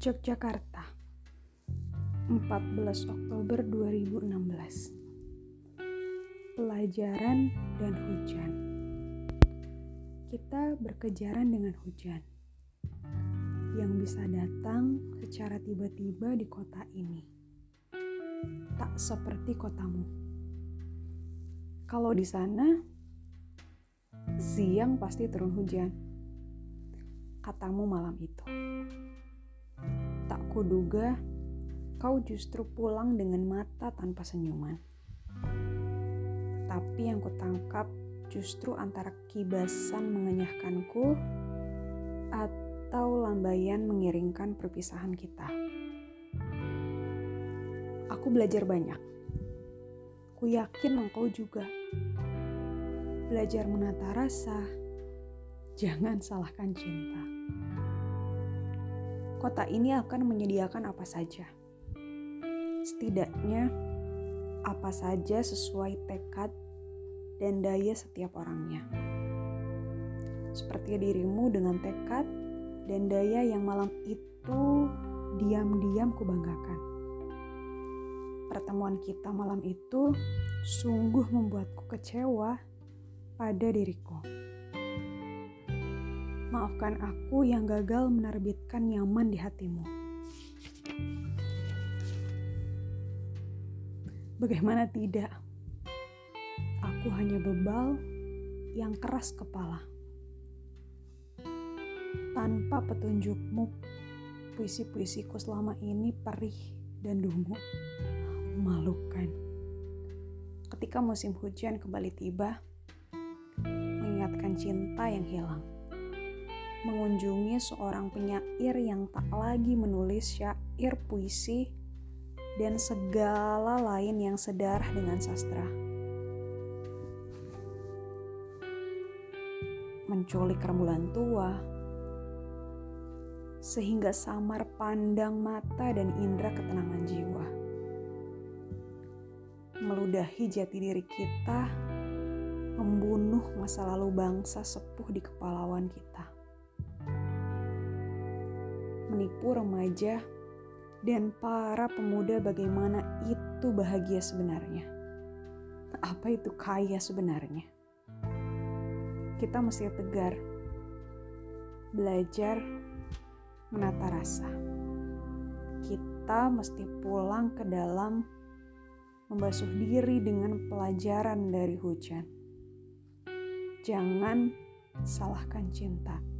Yogyakarta 14 Oktober 2016 Pelajaran dan hujan Kita berkejaran dengan hujan yang bisa datang secara tiba-tiba di kota ini. Tak seperti kotamu. Kalau di sana, siang pasti turun hujan. Katamu malam itu. Kuduga kau justru pulang dengan mata tanpa senyuman. Tapi yang kutangkap justru antara kibasan mengenyahkanku atau lambaian mengiringkan perpisahan kita. Aku belajar banyak. Ku yakin engkau juga. Belajar menata rasa, jangan salahkan cinta kota ini akan menyediakan apa saja. Setidaknya, apa saja sesuai tekad dan daya setiap orangnya. Seperti dirimu dengan tekad dan daya yang malam itu diam-diam kubanggakan. Pertemuan kita malam itu sungguh membuatku kecewa pada diriku. Maafkan aku yang gagal menerbitkan nyaman di hatimu. Bagaimana tidak? Aku hanya bebal yang keras kepala. Tanpa petunjukmu, puisi-puisiku selama ini perih dan dungu. Memalukan. Ketika musim hujan kembali tiba, mengingatkan cinta yang hilang mengunjungi seorang penyair yang tak lagi menulis syair puisi dan segala lain yang sedarah dengan sastra. Menculik rembulan tua, sehingga samar pandang mata dan indera ketenangan jiwa. Meludahi jati diri kita, membunuh masa lalu bangsa sepuh di kepalauan kita menipu remaja dan para pemuda bagaimana itu bahagia sebenarnya. Apa itu kaya sebenarnya? Kita mesti tegar, belajar menata rasa. Kita mesti pulang ke dalam membasuh diri dengan pelajaran dari hujan. Jangan salahkan cinta.